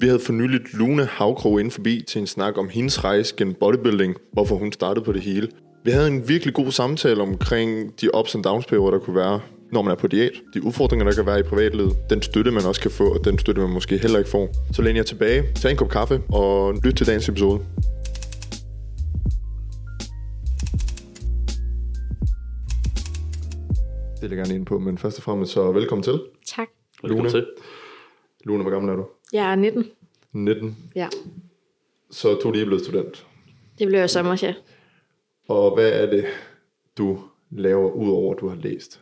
Vi havde for nyligt Lune Havkrog ind forbi til en snak om hendes rejse gennem bodybuilding, hvorfor hun startede på det hele. Vi havde en virkelig god samtale omkring de ups and downs perioder, der kunne være, når man er på diæt. De udfordringer, der kan være i privatlivet. Den støtte, man også kan få, og den støtte, man måske heller ikke får. Så læn jer tilbage, tag en kop kaffe og lyt til dagens episode. Det er jeg gerne ind på, men først og fremmest så velkommen til. Tak. Velkommen Lune. til. Lune, hvor gammel er du? Jeg er 19. 19. Ja. Så er du lige blevet student. Det bliver jeg sommer, ja. Og hvad er det, du laver, udover at du har læst?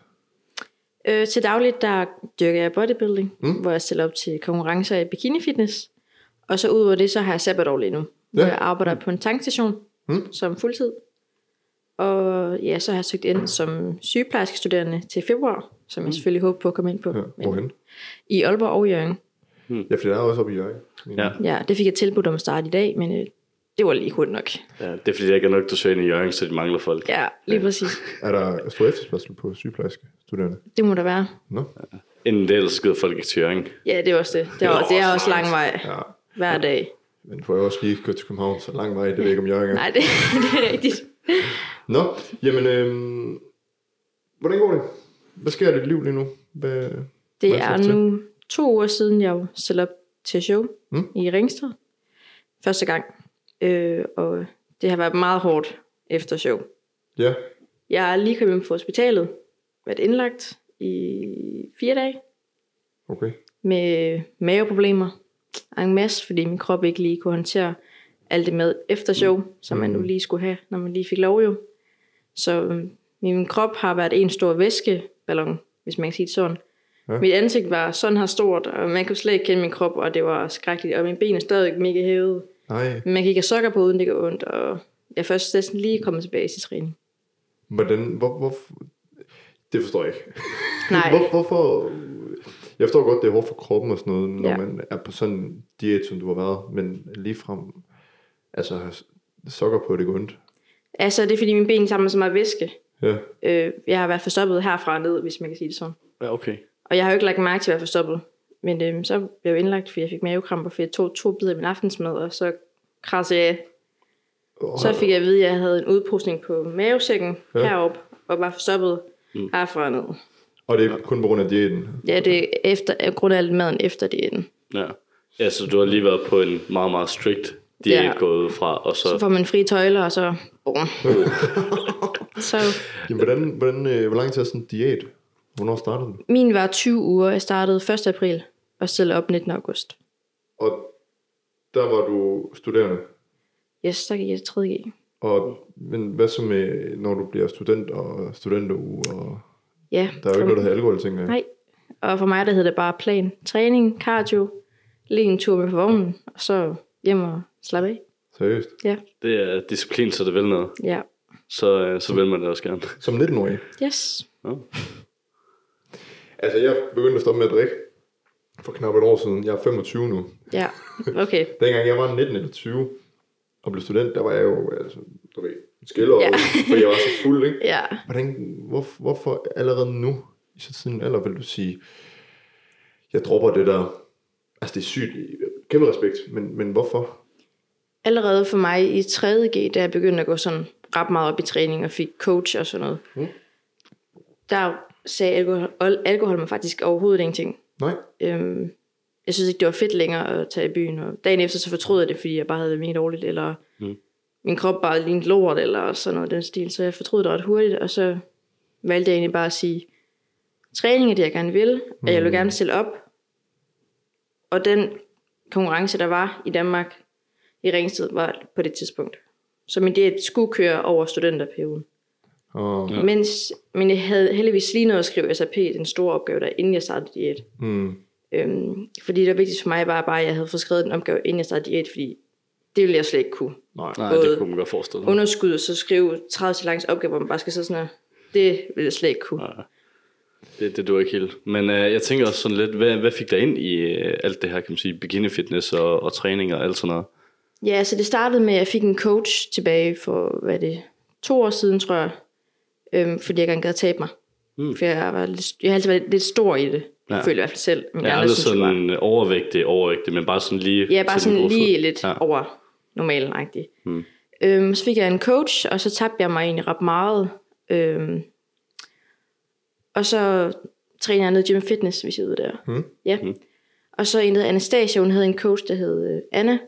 Øh, til dagligt, der dyrker jeg bodybuilding, mm. hvor jeg stiller op til konkurrencer i bikini fitness. Og så udover det, så har jeg sabbatår lige nu, hvor Ja. jeg arbejder på en tankstation Mm. som fuldtid. Og ja, så har jeg søgt ind som sygeplejerskestuderende til februar, som jeg selvfølgelig håber på at komme ind på. Ja, hvorhen? I Aalborg og Jørgen. Ja, fordi der er også oppe i Jørgen. Ja. Ja, det fik jeg tilbudt om at starte i dag, men øh, det var lige hurtigt nok. ja, det er fordi, der ikke er nok, du søger ind i Jørgen, så de mangler folk. Ja, lige præcis. Er der stor efterspørgsel på sygeplejerske studerende? Det må der være. Nå? Inden det, ellers så gider folk ikke til Jørgen. Ja, det er også det. Det er, det er også lang vej Ja. hver dag. Men får jeg også lige køre til København, så lang vej, det ved jeg ikke om Jørgen er. Nej, det, det er rigtigt. Nå, jamen, øhm, hvordan går det? Hvad sker der i dit liv lige nu? Hvad, Det hvad er til? nu to uger siden, jeg stillede op til show Mm. mm. i Ringsted. Første gang. Øh, og det har været meget hårdt efter show. Ja, Jeg er lige kommet hjem fra hospitalet. Været indlagt i fire dage okay. med maveproblemer. En masse, fordi min krop ikke lige kunne håndtere alt det med efter show, som man nu lige skulle have, når man lige fik lov jo. Så øhm, min krop har været en stor væskeballon, hvis man kan sige det sådan. Ja. Mit ansigt var sådan her stort, og man kunne slet ikke kende min krop, og det var skrækkeligt. Og mine ben er stadig mega hævet. Nej, Men man kan ikke have sokker på, uden det gør ondt. Og jeg er først næsten lige kommet tilbage til træning. hvordan, hvor, hvor, det forstår jeg ikke. Nej. Hvor, hvorfor, jeg forstår godt, det er hårdt for kroppen og sådan noget, når ja. Man er på sådan en diæt, som du har været, men lige frem, altså sokker på, det går ondt. Altså, det er fordi mine ben samler så meget væske. Ja, Øh, jeg har været forstoppet herfra og ned, hvis man kan sige det sådan. Ja, okay. Og jeg har jo ikke lagt mærke til at være forstoppet. Men øhm, så blev jeg jo indlagt, fordi jeg fik mavekramper, fordi jeg tog to bidder i min aftensmad, og så krassede jeg og, Så fik jeg at vide, at jeg havde en udpostning på mavesækken Ja. heroppe, og var forstoppet mm. herfra og ned. og det er kun på grund af diæten. Ja, det er efter, grund af alt maden efter diæten. Ja. ja, så du har lige været på en meget, meget strict diæt Ja. gået fra, og så... Så får man frie tøjler, og så... Oh. så Jamen, hvordan, hvordan, øh, hvor lang tid er sådan en diæt? Hvornår startede den? min var 20 uger. Jeg startede 1. april og stillede op 19. august. Og der var du studerende. Yes, der gik jeg til 3G. Og, men hvad så med, når du bliver student og studenteruge? Og, Ja, der er jo ikke noget, der hedder alkohol, tænker jeg. Nej. Og for mig, der hedder det bare plan. Træning, cardio, lige en tur med på vognen, og så hjem og slappe af. Seriøst. Ja, Det er disciplin, så det vil noget. ja. Så, øh, så vil man det også gerne. Som 19-årig. Yes. Ja. Altså, jeg begyndte at stoppe med at drikke for knap et år siden. Jeg er 25 nu. Ja, okay. Dengang jeg var 19 eller 20 og blev student, der var jeg jo, altså, du ved, skiller, ja. For jeg var så fuld, ikke? Ja. Hvordan, hvor, hvorfor allerede nu, i så tidlig alder, vil du sige, jeg dropper det der, altså det er sygt, kæmpe respekt, men, men hvorfor? Allerede for mig i 3.G, da jeg begyndte at gå sådan ret meget op i træning og fik coach og sådan noget, Mm. der sagde alkohol, alkohol mig faktisk overhovedet ingenting. Nej, Øhm, jeg synes ikke, det var fedt længere at tage i byen, og dagen efter så fortrød jeg det, fordi jeg bare havde det mega dårligt, eller Mm. min krop bare lignede lort, eller sådan noget den stil, så jeg fortrød det ret hurtigt, og så valgte jeg egentlig bare at sige, træning er det, jeg gerne vil, og jeg vil gerne stille op, og den konkurrence, der var i Danmark, i Ringsted, var på det tidspunkt. Så min diæt skulle køre over studenterperioden. Og, Ja. Mens, men jeg havde heldigvis lige noget at skrive SAP, den store opgave der, inden jeg startede diæt. mm, Øhm, fordi det var vigtigt for mig bare, bare, at jeg havde fået skrevet den opgave, inden jeg startede diæt, fordi det ville jeg slet ikke kunne. nej, Nej, Både det kunne man godt forestille sig. Underskud, og så skrive 30 til langs opgave, hvor man bare skal sidde sådan her. Det ville jeg slet ikke kunne. Nej. Det, det du ikke helt. Men øh, jeg tænker også sådan lidt, hvad, hvad fik dig ind i øh, alt det her, kan man sige, bikini fitness og, og træning og alt sådan noget? Ja, så det startede med, at jeg fik en coach tilbage for, hvad er det, to år siden, tror jeg. Øhm, fordi jeg gerne gad tabe mig. Mm. For jeg, var lidt, jeg har altid været lidt stor i det. Ja. Føler jeg i hvert fald selv. Jeg er aldrig sådan overvægtig, overvægtig, men bare sådan lige... Ja, bare sådan lige fod. lidt Ja. over normalen -agtig. Mm. Øhm, så fik jeg en coach, og så tabte jeg mig egentlig ret meget. Øhm, og så træner jeg ned i Gym Fitness, hvis jeg ved der. Mm. Ja. Mm. Og så en, der Anastasia, hun havde en coach, der hed øh, Anna.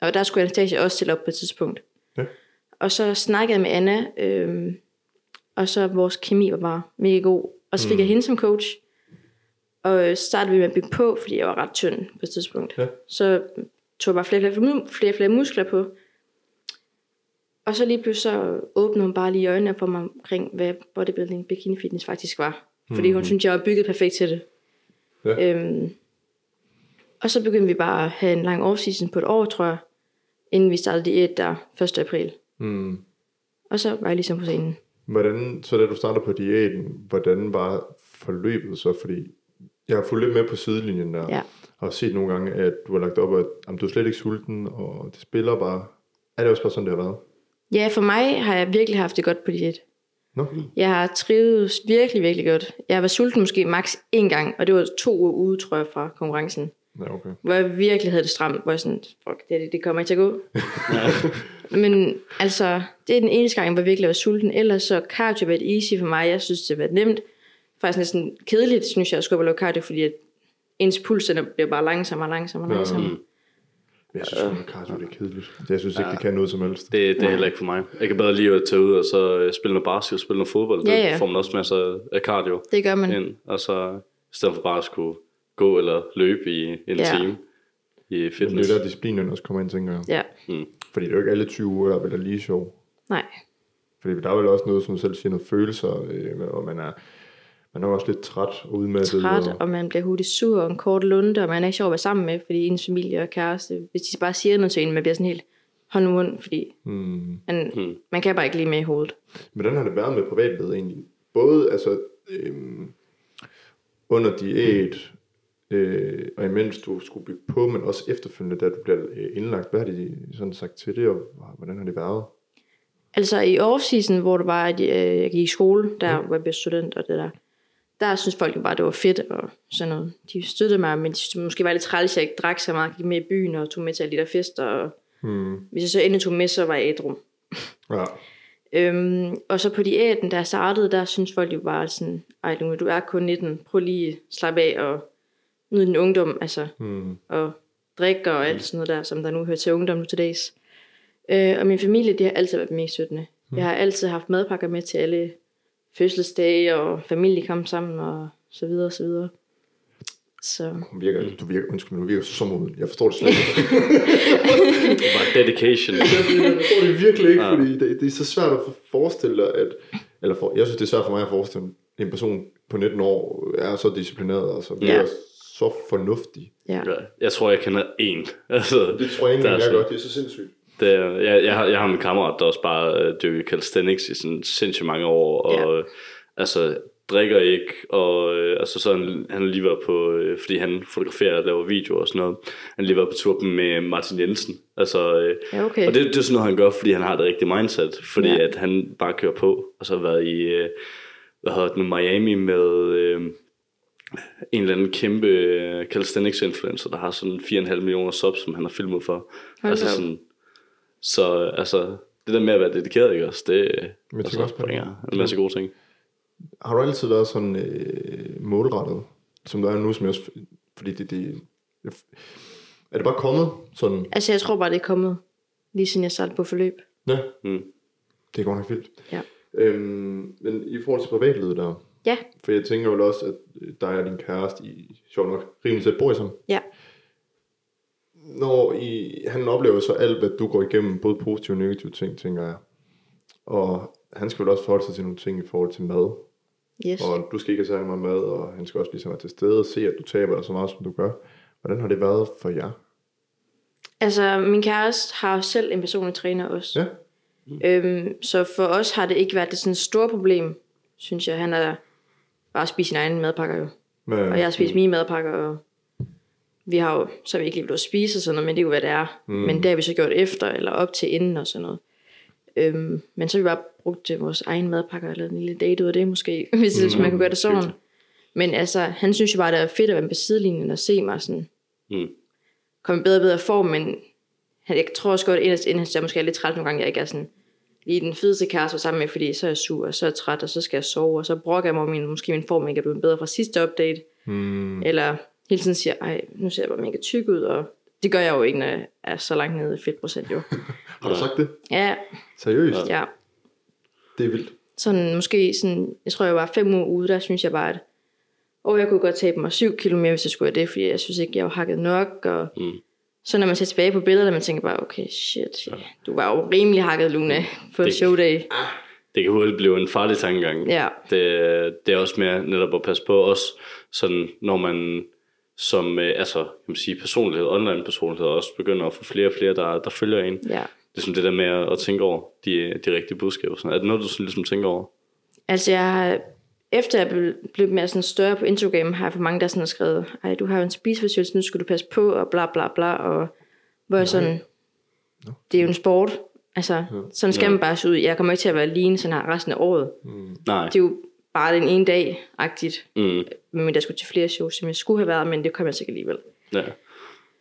Og der skulle Anastasia også stille op på et tidspunkt. Ja. Og så snakkede jeg med Anna, øhm, og så vores kemi var bare mega god. Og så fik mm. jeg hende som coach. Og øh, så startede vi med at bygge på, fordi jeg var ret tynd på et tidspunkt. Ja. Så tog jeg bare flere, flere, flere, flere muskler på. Og så lige pludselig så åbnede hun bare lige øjnene for mig omkring, hvad bodybuilding, bikini fitness faktisk var. Fordi hun synes, jeg var bygget perfekt til det. Ja. Øhm, og så begyndte vi bare at have en lang off-season på et år, tror jeg, inden vi startede diæt der 1. april. Mm. Og så var jeg ligesom på scenen. Hvordan, så da du startede på diæten, hvordan var forløbet så? Fordi jeg har fulgt lidt med på sidelinjen der. Ja. Og har set nogle gange, at du har lagt op, at jamen, du er slet ikke sulten, og det spiller bare. Er det også bare sådan, det har været? Ja, for mig har jeg virkelig haft det godt på diæt. Nå, Jeg har trivet virkelig, virkelig godt. Jeg var sulten måske maks én gang, og det var to uger ude, tror jeg, fra konkurrencen. Ja, okay. Hvor jeg virkelig havde det stramt, hvor jeg sådan, fuck, det, det kommer ikke til at gå. Men altså, det er den eneste gang, hvor jeg virkelig var sulten. Ellers så cardio har været easy for mig. Jeg synes, det har været nemt. Faktisk næsten kedeligt, synes jeg, at skulle lave cardio, fordi at ens puls den bliver bare langsommere og langsommere og langsommere. Men jeg synes, at cardio det er kedeligt. Jeg synes ikke, det kan noget som helst. Det, det er heller ikke for mig. Jeg kan bedre lige at tage ud og så øh, spille noget basket, spille noget fodbold. Ja, Det ja. får man også masser af cardio Det gør man. ind. Og så i stedet for bare at skulle gå eller løbe i en Ja. time i Men det fitness. er jo der, disciplinen også kommer ind, tænker jeg. Ja, Fordi det er jo ikke alle 20 uger, der er lige sjov. nej. Fordi der er vel også noget, som du selv siger, noget følelser, øh, og man er, man er også lidt træt og udmattet. Træt, og, og man bliver hurtigt sur og en kort lunde, og man er ikke sjov at være sammen med, fordi ens familie og kæreste, hvis de bare siger noget til en, man bliver sådan helt hånd i mund, fordi hmm. man, hmm. man kan bare ikke lige med i hovedet. Hvordan har det været med privatlivet egentlig? Både altså, øhm, under diæt, øh, og imens du skulle bygge på, men også efterfølgende, da du bliver øh, indlagt. Hvad har de sådan sagt til det, og hvordan har det været? Altså i off-season, hvor det var, at jeg, jeg gik i skole, der hvor jeg blev student og det der, der synes folk jo bare, det var fedt og sådan noget. De støttede mig, men de synes, måske var lidt træls, at jeg ikke drak så meget, gik med i byen og tog med til alle de der fester. Og Hmm. hvis jeg så endelig tog med, så var jeg ædru. Ja. Øhm, og så på diæten, der jeg startede, der synes folk jo bare sådan, ej Lune, du er kun 19, prøv lige at slappe af og nyde din ungdom, altså, Hmm. og drikke og alt sådan noget der, som der nu hører til ungdom nu til dags. Øh, og min familie, de har altid været mest støttende. Jeg har altid haft madpakker med til alle fødselsdage, og familie kom sammen, og så videre, og så videre. Så Hun virker, du virker, undskyld, men du virker så moden. Jeg forstår det slet ikke. Bare dedication. jeg forstår det virkelig ikke, fordi det, det, er så svært at forestille dig, at... Eller for, jeg synes, det er svært for mig at forestille en person på 19 år er så disciplineret, og så virker Ja. Så fornuftig. ja. Ja, Jeg tror, jeg kender en. Altså, Det tror jeg ikke, jeg så- gør. Det er så sindssygt. Det, er- jeg, jeg, har, jeg har en kammerat, der også bare øh, dyrker calisthenics i sådan sindssygt mange år, og Ja. øh, altså drikker ikke, og øh, altså sådan, han har lige været på, øh, fordi han fotograferer og laver videoer og sådan noget, han lige været på tur med Martin Jensen, altså, øh, Ja, okay. og det, det er sådan noget, han gør, fordi han har det rigtige mindset, fordi Ja. at han bare kører på, og så har været i, øh, hvad hedder det Miami med øh, en eller anden kæmpe øh, calisthenics influencer, der har sådan 4,5 millioner subs, som han har filmet for. Hold altså sådan, så altså, det der med at være dedikeret, ikke også, det tænker altså, også på det. bringer en masse gode ting. Har du altid været sådan øh, målrettet, som du er nu, som jeg også... Fordi det, det, er det bare kommet sådan? Altså jeg tror bare, det er kommet, lige siden jeg startede på forløb. Ja, Mm. det er godt nok vildt. Ja. Øhm, men i forhold til privatlivet der, Ja, for jeg tænker jo også, at dig og din kæreste, I sjovt nok rimelig tæt bor I sammen. ja. Når I, han oplever så alt, hvad du går igennem, både positive og negative ting, tænker jeg. Og han skal vel også forholde sig til nogle ting i forhold til mad. Yes. Og du skal ikke have særlig meget mad, og han skal også ligesom være til stede og se, at du taber dig så meget, som du gør. Hvordan har det været for jer? Altså, min kæreste har selv en personlig træner også. Ja. Øhm, så for os har det ikke været det sådan stort problem, synes jeg. Han har bare spist sine egne madpakker jo. Men, Og jeg har spist mine madpakker, og vi har jo, så har vi ikke lige blevet at spise og sådan noget, men det er jo, hvad det er. Mm. Men det har vi så gjort efter, eller op til inden og sådan noget. Øhm, men så har vi bare brugt til vores egen madpakker, eller en lille date ud af det måske, hvis, mm. man kunne gøre det sådan. fedt. Men altså, han synes jo bare, det er fedt at være på sidelinjen og se mig sådan, Mm. komme i bedre og bedre form, men han, jeg tror også godt, at inden jeg måske er lidt træt nogle gange, jeg ikke er sådan lige den fedeste kæreste sammen med, fordi så er jeg sur, og så er jeg træt, og så skal jeg sove, og så brokker jeg mig, min, måske min form ikke er blevet bedre fra sidste update, Mm. eller hele tiden siger, ej, nu ser jeg bare mega tyk ud, og det gør jeg jo ikke, når jeg er så langt nede i fedtprocent jo. Har du sagt det? Ja, Seriøst? ja. Det er vildt. Sådan måske sådan, jeg tror jeg var fem uger ude, der synes jeg bare, at åh, jeg kunne godt tabe mig syv kilo mere, hvis jeg skulle have det, fordi jeg synes ikke, jeg var hakket nok, og Mm. Så når man ser tilbage på billederne, man tænker bare, okay, shit, du var jo rimelig hakket, Luna, på Det- showday. Det kan hurtigt blive en farlig tankegang. Ja, Det, det er også mere netop at passe på os, sådan når man som øh, altså, kan man sige, personlighed, online personlighed, også begynder at få flere og flere, der, der følger en. ja. Ligesom det der med at, at tænke over de, de rigtige budskaber. Sådan. Er det noget, du sådan ligesom tænker over? Altså jeg har, efter jeg blev, blev mere sådan større på Instagram, har jeg for mange, der sådan har skrevet, ej, du har jo en spiseforstyrrelse, nu skal du passe på, og bla bla bla, og hvor jeg sådan, det er jo en sport, altså, sådan skal Ja. man bare se ud. Jeg kommer ikke til at være lige sådan her resten af året. Nej. Det er jo bare den ene dag-agtigt, Mm. men der skulle til flere shows, som jeg skulle have været, men det kom jeg sikkert alligevel. Ja.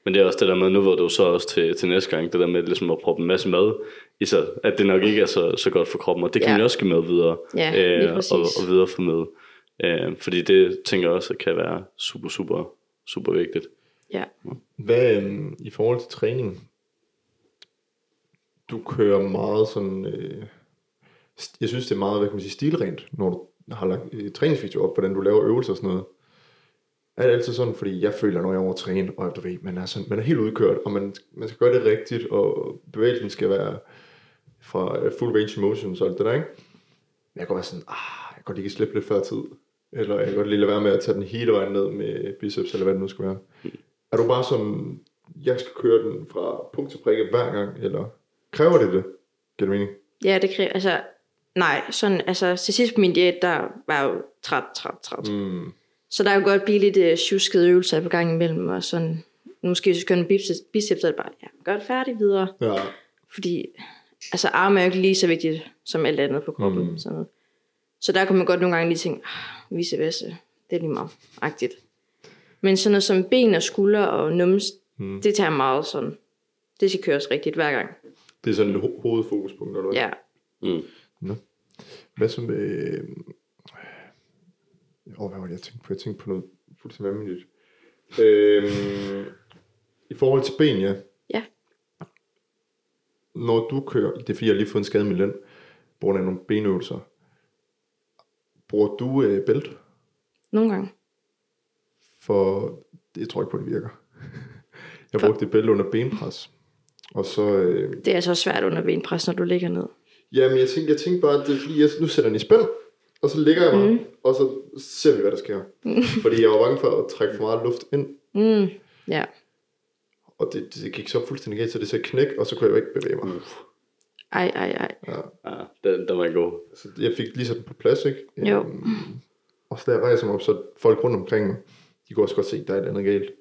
Men det er også det der med, nu hvor du så også til, til næste gang, det der med ligesom at proppe en masse mad i sig, at det nok ikke er så, så godt for kroppen, og det kan Ja. man jo også give med videre, Ja, præcis. og, og videreformidle. Øh, fordi det tænker jeg også kan være super, super, super vigtigt. Ja. Hvad øhm, i forhold til træning? Du kører meget sådan... Øh, jeg synes, det er meget, hvad kan man sige, stilrent, når du har lagt øh, træningsvideo op, hvordan du laver øvelser og sådan noget. Er det altid sådan, fordi jeg føler, når jeg er over træne, og du ved, man er, sådan, man er helt udkørt, og man, man skal gøre det rigtigt, og bevægelsen skal være fra øh, full range of motion, så alt det der, ikke? Men jeg kan være sådan, ah, jeg kan godt lige slippe lidt før tid. Eller jeg kan godt lige lade være med at tage den hele vejen ned med biceps, eller hvad det nu skal være. Er du bare sådan, jeg skal køre den fra punkt til prikke hver gang, eller kræver det det? Giver det mening? Ja, det kræver, altså, nej, sådan, altså, til sidst på min diæt, der var jeg jo træt, træt, træt. Mm. Så der er jo godt blive lidt uh, tjuskede øvelser på gang imellem, og sådan, måske hvis kører en biceps, biceps, så er det bare, ja, gør det færdigt videre. Ja. Fordi, altså arme er jo ikke lige så vigtigt som alt andet på kroppen. Mm. Mm. Sådan noget. Så der kunne man godt nogle gange lige tænke, ah, vice versa, det er lige meget agtigt. Men sådan noget som ben og skuldre og nums, mm. det tager meget sådan. Det skal køres rigtigt hver gang. Det er sådan et ho- hovedfokuspunkt, eller hvad? Ja. Mm. Hvad som... Øh... Åh, hvad var det, jeg tænkte på? Jeg tænkte på noget fuldstændig vanvittigt. Øhm, I forhold til ben, ja. Ja. Når du kører... Det er fordi, jeg har lige fået en skade med lænd, på grund af nogle benøvelser. Bruger du øh, bælt? Nogle gange. For det jeg tror ikke på, det virker. Jeg brugte et bælte under benpres. Og så... Øh, Det er så svært under benpres, når du ligger ned. Jamen, jeg tænkte, jeg tænkte bare, at det er fordi, jeg nu sætter den i spænd, og så ligger jeg bare, mm. og så ser vi, hvad der sker. Fordi jeg var bange for at trække for meget luft ind, Mm. Ja. og det, det gik så fuldstændig galt, så det sagde knæk, og så kunne jeg jo ikke bevæge mig. Ej, ej, ej. Ja, den, den var god. Så jeg fik lige sat den på plads, ikke? Jo. Øhm, og så da jeg rejser mig op, så folk rundt omkring mig, de kunne også godt se, at der er et andet galt.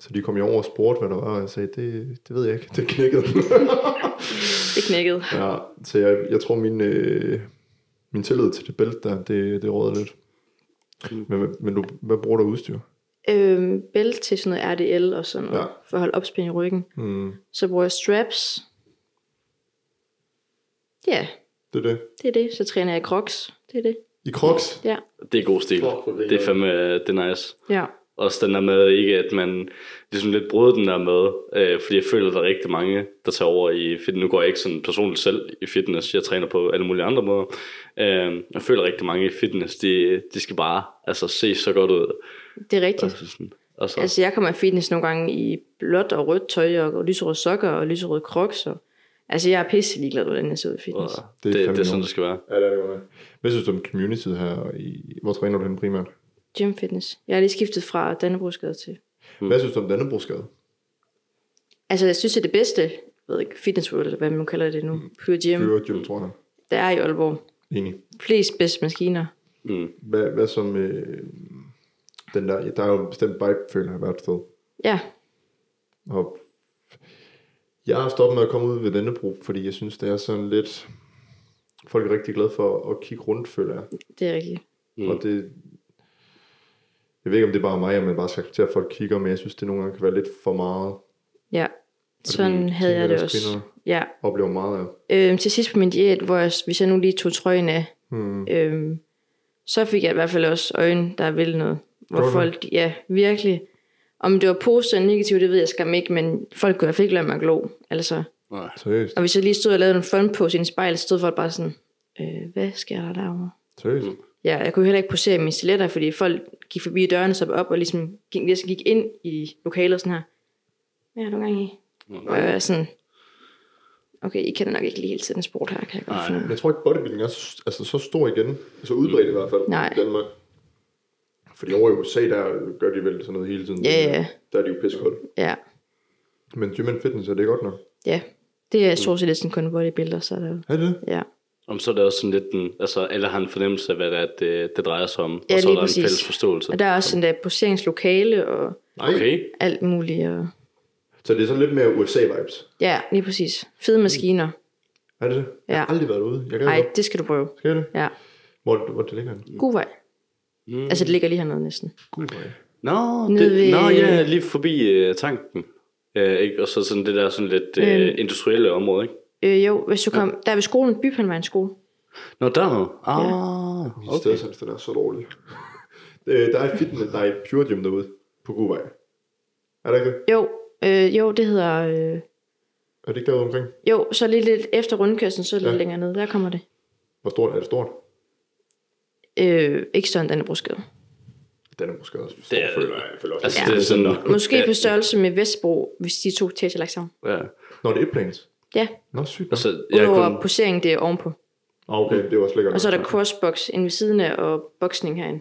Så de kom jo over og spurgte, hvad der var, og jeg sagde, det, det ved jeg ikke, det knækkede. Det knækkede. ja, så jeg, jeg tror, min, øh, min tillid til det bælte der, det, det råder lidt. Men, men du, hvad bruger du udstyr? Øhm, bælte til sådan noget RDL og sådan noget, Ja. for at holde opspænding i ryggen. Mm, Så bruger jeg straps. Ja, det er det. det er det. Så træner jeg i crocs. Det er det. I Crocs? Ja. Det er god stil. Det er er- fandme, det er nice. Ja. Også den der med ikke, at man ligesom lidt bryder den der med, øh, fordi jeg føler, at der er rigtig mange, der tager over i fitness. Nu går jeg ikke sådan personligt selv i fitness, jeg træner på alle mulige andre måder. Øh, jeg føler at rigtig mange i fitness, de, de skal bare altså, se så godt ud. Det er rigtigt. Altså, sådan, altså, Altså, jeg kommer i fitness nogle gange i blåt og rødt tøj, og lyserøde sokker og lyserøde crocs. Og... Altså, jeg er pisse ligeglad, hvordan jeg ser ud i fitness. og Det er det, det, er sådan, det skal være. Ja, det er det godt. Hvad synes du om community her? I, hvor træner du hen primært? Gym fitness. Jeg har lige skiftet fra Dannebrogsgade til. Mm. Hvad synes du om Dannebrogsgade? Altså, jeg synes, det er det bedste, jeg ved ikke, fitness world, eller hvad man kalder det nu, Pure Gym, Pure Gym, tror jeg. der er i Aalborg. Enig. Flest bedste maskiner. Mm. Hvad, hvad som... Øh, den der, der er jo en bestemt vibe, føler jeg, hvert sted. Ja, Og jeg har stoppet med at komme ud ved Dannebro, fordi jeg synes, det er sådan lidt... Folk er rigtig glade for at kigge rundt, føler jeg. det er rigtigt. Mm. Og det... Jeg ved ikke, om det er bare mig, at man bare skal acceptere, at folk kigger, men jeg synes, det nogle gange kan være lidt for meget. Ja, sådan havde jeg det også. Ja, oplever meget af. øhm, til sidst på min diæt, hvor jeg, hvis jeg nu lige tog trøjen af, Hmm. øhm, så fik jeg i hvert fald også øjne, der ville noget. Hvor Gjorde du? folk, ja, virkelig. Om det var positivt eller negativt, det ved jeg skam ikke, men folk kunne i hvert fald ikke lade mig glo. Altså, Nej. Seriøst. og hvis jeg lige stod og lavede en fun pose i en spejl, så stod folk bare sådan, øh, hvad sker der derovre? Seriøst. Ja, jeg kunne heller ikke posere mine stiletter, fordi folk gik forbi dørene, så op og ligesom gik, ligesom gik ind i lokalet sådan her. Hvad har du gang i? Og jeg er sådan, okay, I kender nok ikke lige helt til den sport her, kan jeg godt Nej. finde. Men jeg tror ikke, bodybuilding er så, altså, så stor igen. Altså udbredt i hvert fald Nej. i Danmark. Fordi over i USA, der gør de vel sådan noget hele tiden. Ja, ja. Der er de jo pissekolde. Ja, Men gym and fitness, er det godt nok? ja. Det er stort set næsten kun bodybuilder, så er det Er det det? ja. Om så er det også sådan lidt en, altså alle har en fornemmelse af, hvad det er, det, det drejer sig om. Ja, og så er der præcis. en fælles forståelse. Og der er også sådan der poseringslokale og. Okay. alt muligt. Og... Så det er sådan lidt mere USA-vibes. Ja, lige præcis. Fede maskiner. Er det det? Jeg har Ja. aldrig været ude. Jeg kan Nej, det skal du prøve. Skal jeg det? Ja. Hvor, hvor det ligger henne? God vej. Mm. Altså, det ligger lige hernede næsten. Gud, hvor Nå, Nede det, ved- nå ja, lige forbi uh, tanken. Uh, ikke? Og så sådan det der sådan lidt uh, Øhm. industrielle område, ikke? Øh, jo, hvis du kom... Der er ved skolen, Bypandvejens skole. Nå, der er noget. Ah, Mit okay. sted, synes, den er så dårlig. Øh, der er et fitness, der er et pure gym derude på Godvej. Er der ikke det? Jo, øh, jo, det hedder... Øh, Er det ikke derude omkring? jo, så lige lidt efter rundkørslen, så lidt Ja. længere ned. Der kommer det. Hvor stort er det stort? Øh, ikke sådan, den er brusket. Den er måske også stor, Det er- føler jeg. jeg. føler også, Altså, det det er sådan... Måske Ja. på størrelse med Vestbro, hvis de to til lagt sammen. Ja. Når det er etplanes. Ja, Nå, sygt. Og Så... jeg udover kun, posering, det er ovenpå. Okay, det er også lækkert. Og så er der crossbox inde ved siden af, og boksning herinde.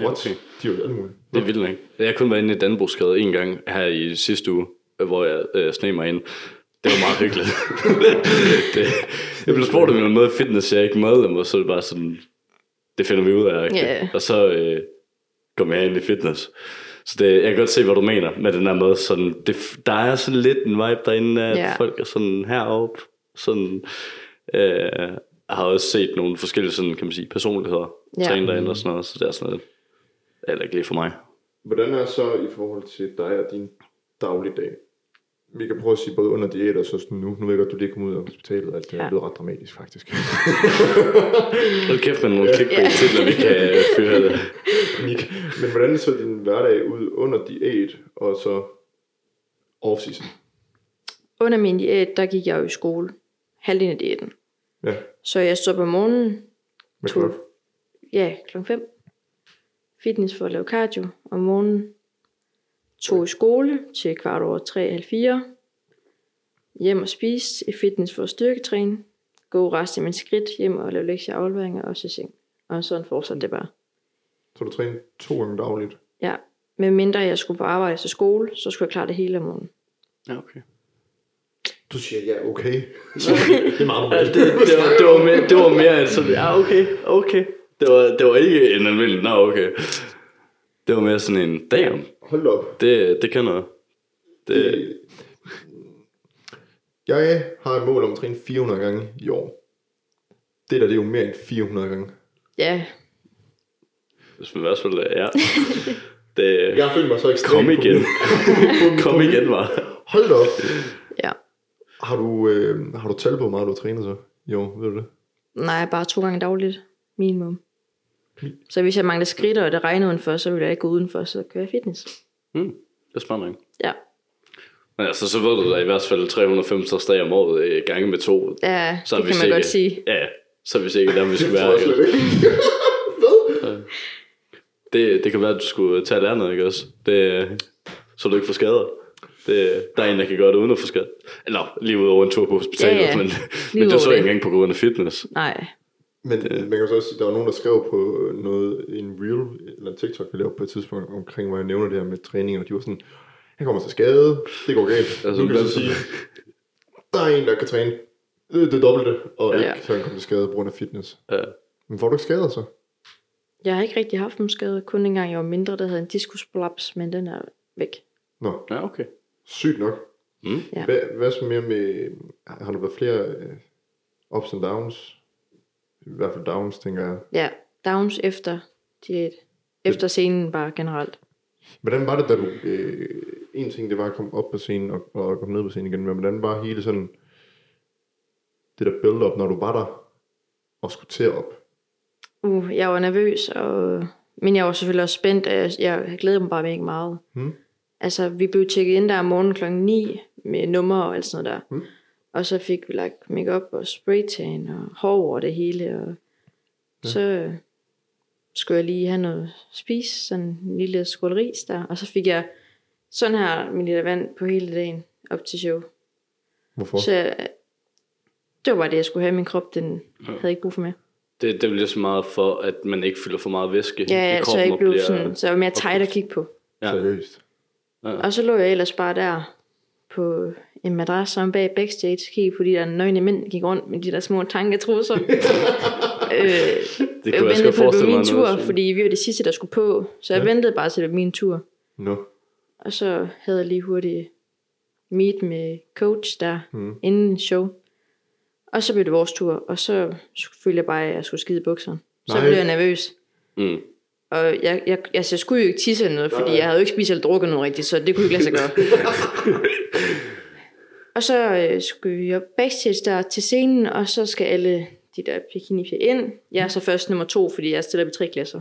What? okay. De er jo alt muligt. det er vildt, ikke? Jeg har kun været inde i Dannebrogsgade en gang her i sidste uge, øh, hvor jeg øh, sneg mig ind. Det var meget hyggeligt. det, jeg blev spurgt om noget fitness, jeg ikke med, og så er det bare sådan, det finder vi ud af. Ikke? Ja. Og så øh, kom jeg ind i fitness. Så det, jeg kan godt se, hvad du mener med den der måde. Sådan, det, der er sådan lidt en vibe derinde, at Ja. folk er sådan heroppe. Sådan, øh, jeg har også set nogle forskellige sådan, kan man sige, personligheder ja. træne derinde og sådan noget, så det er sådan lidt, eller ikke lige for mig. Hvordan er så i forhold til dig og din dagligdag? Vi kan prøve at sige både under diæt og så sådan nu. Nu ved jeg godt, du lige kom ud af hospitalet, at det Ja. blevet ret dramatisk faktisk. Hold kæft med nogle clickbait titler, vi kan øh, fyre det. Nik. Men hvordan så din hverdag ud under diæt og så off-season? Under min diæt, der gik jeg jo i skole. Halvdelen af diæten. Ja, Så jeg stod om morgenen, med To. klok. ja, klokken 5. Fitness for at lave cardio om morgenen. Tog i skole til kvart over 3, halv 4. Hjem og spise i fitness for at styrketræne. Gå rest i min skridt hjem og lave lektier afleveringer og så seng. Og sådan fortsatte det bare. Så du træner to gange dagligt. Ja, med mindre jeg skulle på arbejde til skole, så skulle jeg klare det hele om morgenen. Ja, okay. Du siger, ja, okay. det er meget Ja, det, det, var, det, var mere, det var mere en sådan, ja, okay, okay. Det var, det var ikke en almindelig, nå, okay. Det var mere sådan en, damn, Hold op. det, det kan noget. Det, Jeg har et mål om at træne 400 gange i år. Det der, det er jo mere end 400 gange. Ja, hvis man i hvert fald, ja. Det, Jeg har følt mig så ekstremt kom igen. Kom igen, var. Hold da op. ja. Har du, øh, har du tal på, hvor meget du har trænet så? Jo, ved du det? Nej, bare to gange dagligt. Minimum. Så hvis jeg mangler skridt, og det regner udenfor, så vil jeg ikke gå udenfor, så kører jeg fitness. Hmm, det er smart nok. Ja. Men altså, så ved du da i hvert fald 365 dage om året øh, gange med to. Ja, Så det kan man sikkert- godt sige. Ja, så er vi sikkert der, vi tror være. Ikke? ikke. Hvad? Det, det kan være, at du skulle tage det andet, ikke også? Det, så du ikke får skader. Det, der er en, der kan gøre det uden at få skader. Eller lige ud over en tur på hospitalet, Ja, ja. men, men det er så ikke engang på grund af fitness. Nej. Men man kan så også sige, der var nogen, der skrev på noget, en reel, eller en TikTok, vi lavede på et tidspunkt, omkring, hvor jeg nævner det her med træning, og de var sådan, han kommer til skade, det går galt. Altså, nu kan så sige, der er en, der kan træne det, det dobbelte, og Ja. ja. ikke kan komme til skade på grund af fitness. Ja. Men får du ikke skader så? Jeg har ikke rigtig haft nogen skade. Kun engang jeg var mindre, der havde en diskusprolaps, men den er væk. Nå, Ja, okay. sygt nok. Mm. Ja. Hvad, hvad så mere med, har du været flere øh, ups and downs? I hvert fald downs, tænker jeg. Ja, downs efter diæt. efter scenen bare generelt. Hvordan var det, da du... Øh, en ting, det var at komme op på scenen og, og komme ned på scenen igen, men hvordan var hele sådan... Det der build-up, når du var der og skulle til op? Uh, jeg var nervøs, og, men jeg var selvfølgelig også spændt. og Jeg, jeg glædede mig bare mega meget. Hmm? Altså, vi blev tjekket ind der om morgenen klokken 9 med nummer og alt sådan noget der. Hmm? Og så fik vi lagt makeup og spraytan og hår over det hele. Og ja. så skulle jeg lige have noget at spise, sådan en lille skål ris der. Og så fik jeg sådan her min lille vand på hele dagen op til show. Hvorfor? Så det var bare det, jeg skulle have. Min krop, den havde ikke brug for mere. Det, det er vel så meget for, at man ikke fylder for meget væske Ja, i ja så kroppen jeg ikke blev bliver- sådan, så jeg var mere tight at kigge på. Ja. Seriøst. Og så lå jeg ellers bare der på en madras om bag backstage, kiggede på de der nøgne mænd, gik rundt med de der små tanketrusser. øh, Det kunne jeg ventede på, at det forestille var mig. min tur, fordi vi var det sidste, der skulle på. Så jeg Ja. ventede bare til, det min tur. Nå. Og så havde jeg lige hurtigt meet med coach der, Mm. inden show. Og så blev det vores tur, og så følte jeg bare, at jeg skulle skide bukserne. Så blev jeg nervøs. Mm. Og jeg, jeg, altså, jeg skulle jo ikke tisse eller noget, fordi Nej. jeg havde jo ikke spist eller drukket noget rigtigt, så det kunne ikke lade sig gøre. og så øh, skulle vi op backstage der til scenen, og så skal alle de der bikini ind. Jeg er så først nummer to, fordi jeg stiller op i tre klasser.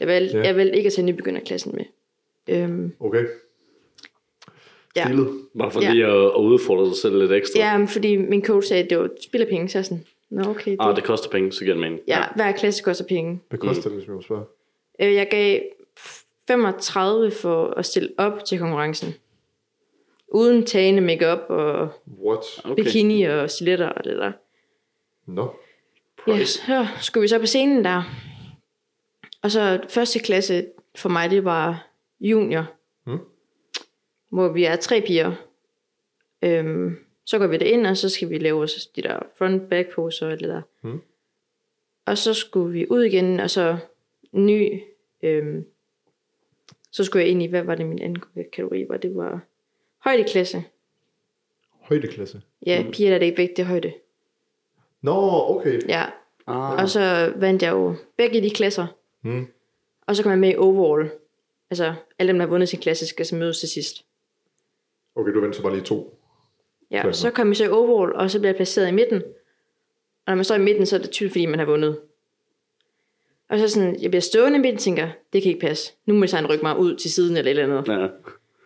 Jeg valgte, Ja. ja. jeg valgte ikke at tage nybegynderklassen med. Øhm, Okay. Ja. Stilet. Bare for Ja. lige at, at udfordre dig selv lidt ekstra. ja, men fordi min coach sagde, at det var spillerpenge, så jeg sådan, Nå okay, det, Ah, det koster penge, så giver det mening. ja, hver klasse koster penge. Hvad koster det, hvis vi må spørge? Øh, jeg gav 35 for at stille op til konkurrencen. Uden tagende makeup og What? Okay. bikini og stiletter og det der. Nå. Ja, så skulle vi så på scenen der. Og så første klasse for mig, det var junior. Mm. Hvor vi er tre piger. Øhm, så går vi ind og så skal vi lave os de der front back poser og det der. Mm. Og så skulle vi ud igen, og så ny... Øhm, så skulle jeg ind i, hvad var det min anden kategori var? Det var højdeklasse. Højdeklasse. Ja, mm. piger der er det ikke vægt, det er højde. Nå, okay. Ja, Ah, og så vandt jeg jo begge de klasser. Mm. Og så kom jeg med i overall. Altså, alle dem, der har vundet sin klasse, skal så mødes til sidst. Okay, du venter så bare lige to. Ja, Klasser. så kom jeg så i overall, og så bliver jeg placeret i midten. Og når man står i midten, så er det tydeligt, fordi man har vundet. Og så sådan, jeg bliver stående i midten, tænker, det kan ikke passe. Nu må jeg rykke mig ud til siden eller et eller andet. ja.